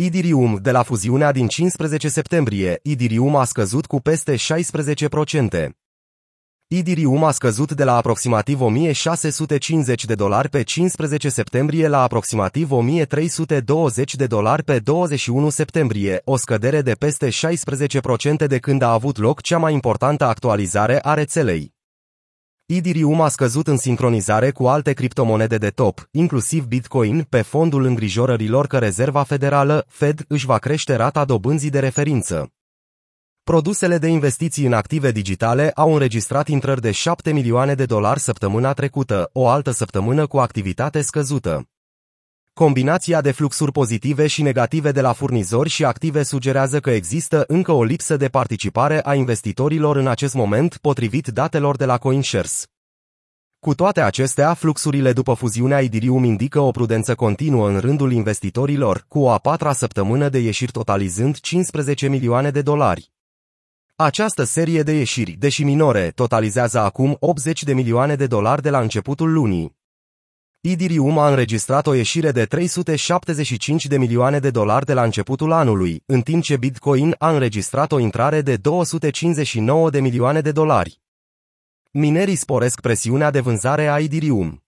Idirium, de la fuziunea din 15 septembrie, Idirium a scăzut cu peste 16%. Idirium a scăzut de la aproximativ 1650 de dolari pe 15 septembrie la aproximativ 1320 de dolari pe 21 septembrie, o scădere de peste 16% de când a avut loc cea mai importantă actualizare a rețelei. Idirium a scăzut în sincronizare cu alte criptomonede de top, inclusiv Bitcoin, pe fondul îngrijorărilor că Rezerva Federală, Fed, își va crește rata dobânzii de referință. Produsele de investiții în active digitale au înregistrat intrări de 7 milioane de dolari săptămâna trecută, o altă săptămână cu activitate scăzută. Combinația de fluxuri pozitive și negative de la furnizori și active sugerează că există încă o lipsă de participare a investitorilor în acest moment, potrivit datelor de la CoinShares. Cu toate acestea, fluxurile după fuziunea Idirium indică o prudență continuă în rândul investitorilor, cu o a patra săptămână de ieșiri totalizând 15 milioane de dolari. Această serie de ieșiri, deși minore, totalizează acum 80 de milioane de dolari de la începutul lunii. Idirium a înregistrat o ieșire de 375 de milioane de dolari de la începutul anului, în timp ce Bitcoin a înregistrat o intrare de 259 de milioane de dolari. Minerii sporesc presiunea de vânzare a Idirium.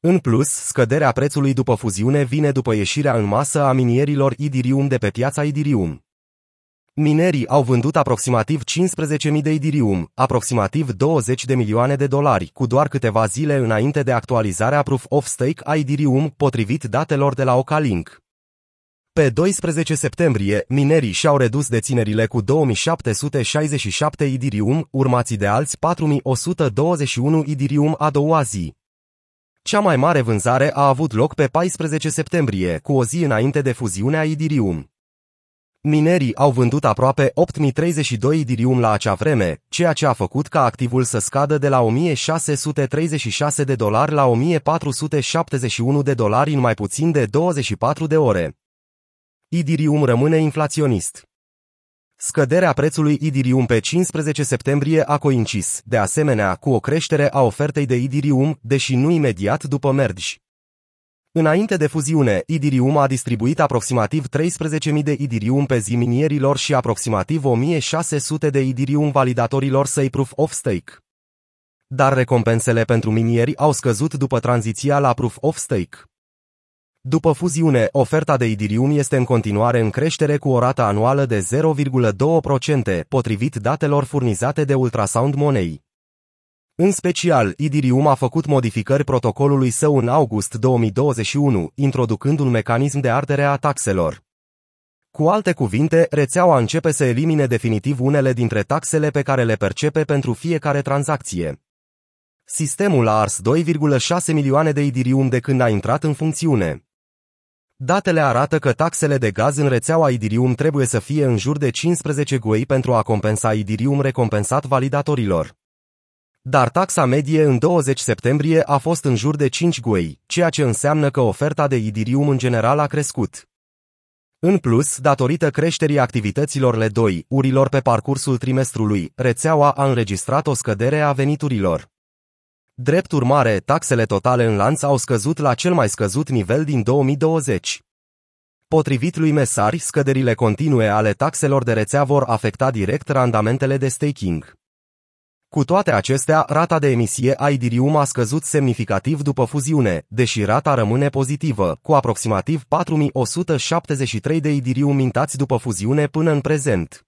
În plus, scăderea prețului după fuziune vine după ieșirea în masă a minierilor Idirium de pe piața Idirium. Minerii au vândut aproximativ 15.000 de idirium, aproximativ 20 de milioane de dolari, cu doar câteva zile înainte de actualizarea Proof of Stake a idirium, potrivit datelor de la Ocalink. Pe 12 septembrie, minerii și-au redus deținerile cu 2767 idirium, urmați de alți 4121 idirium a doua zi. Cea mai mare vânzare a avut loc pe 14 septembrie, cu o zi înainte de fuziunea idirium. Minerii au vândut aproape 8032 dirium la acea vreme, ceea ce a făcut ca activul să scadă de la 1636 de dolari la 1471 de dolari în mai puțin de 24 de ore. Idirium rămâne inflaționist. Scăderea prețului Idirium pe 15 septembrie a coincis, de asemenea, cu o creștere a ofertei de Idirium, deși nu imediat după mergi. Înainte de fuziune, Idirium a distribuit aproximativ 13.000 de Idirium pe zi minierilor și aproximativ 1.600 de Idirium validatorilor săi Proof of Stake. Dar recompensele pentru minieri au scăzut după tranziția la Proof of Stake. După fuziune, oferta de Idirium este în continuare în creștere cu o rată anuală de 0,2%, potrivit datelor furnizate de Ultrasound Money. În special, Idirium a făcut modificări protocolului său în august 2021, introducând un mecanism de ardere a taxelor. Cu alte cuvinte, rețeaua începe să elimine definitiv unele dintre taxele pe care le percepe pentru fiecare tranzacție. Sistemul a ars 2,6 milioane de Idirium de când a intrat în funcțiune. Datele arată că taxele de gaz în rețeaua Idirium trebuie să fie în jur de 15 guei pentru a compensa Idirium recompensat validatorilor dar taxa medie în 20 septembrie a fost în jur de 5 guei, ceea ce înseamnă că oferta de idirium în general a crescut. În plus, datorită creșterii activităților le 2 urilor pe parcursul trimestrului, rețeaua a înregistrat o scădere a veniturilor. Drept urmare, taxele totale în lanț au scăzut la cel mai scăzut nivel din 2020. Potrivit lui Mesari, scăderile continue ale taxelor de rețea vor afecta direct randamentele de staking. Cu toate acestea, rata de emisie a Idirium a scăzut semnificativ după fuziune, deși rata rămâne pozitivă, cu aproximativ 4173 de Idirium mintați după fuziune până în prezent.